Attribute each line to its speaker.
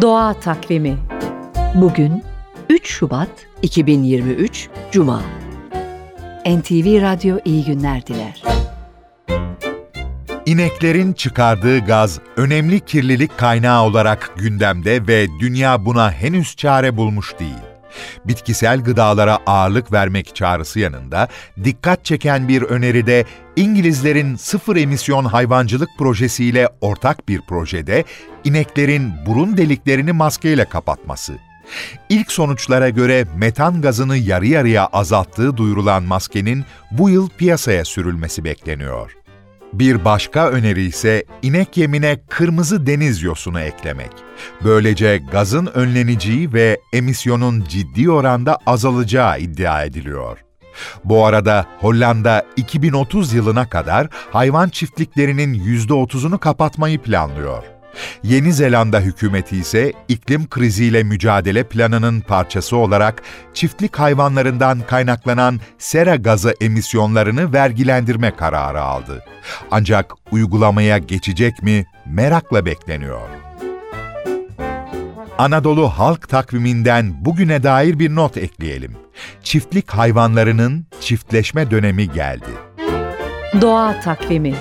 Speaker 1: Doğa Takvimi Bugün 3 Şubat 2023 Cuma NTV Radyo iyi günler diler.
Speaker 2: İneklerin çıkardığı gaz önemli kirlilik kaynağı olarak gündemde ve dünya buna henüz çare bulmuş değil. Bitkisel gıdalara ağırlık vermek çağrısı yanında dikkat çeken bir öneride İngilizlerin sıfır emisyon hayvancılık projesiyle ortak bir projede ineklerin burun deliklerini maskeyle kapatması. İlk sonuçlara göre metan gazını yarı yarıya azalttığı duyurulan maskenin bu yıl piyasaya sürülmesi bekleniyor. Bir başka öneri ise inek yemine kırmızı deniz yosunu eklemek. Böylece gazın önleneceği ve emisyonun ciddi oranda azalacağı iddia ediliyor. Bu arada Hollanda 2030 yılına kadar hayvan çiftliklerinin %30'unu kapatmayı planlıyor. Yeni Zelanda hükümeti ise iklim kriziyle mücadele planının parçası olarak çiftlik hayvanlarından kaynaklanan sera gazı emisyonlarını vergilendirme kararı aldı. Ancak uygulamaya geçecek mi merakla bekleniyor. Anadolu Halk Takviminden bugüne dair bir not ekleyelim. Çiftlik hayvanlarının çiftleşme dönemi geldi.
Speaker 1: Doğa Takvimi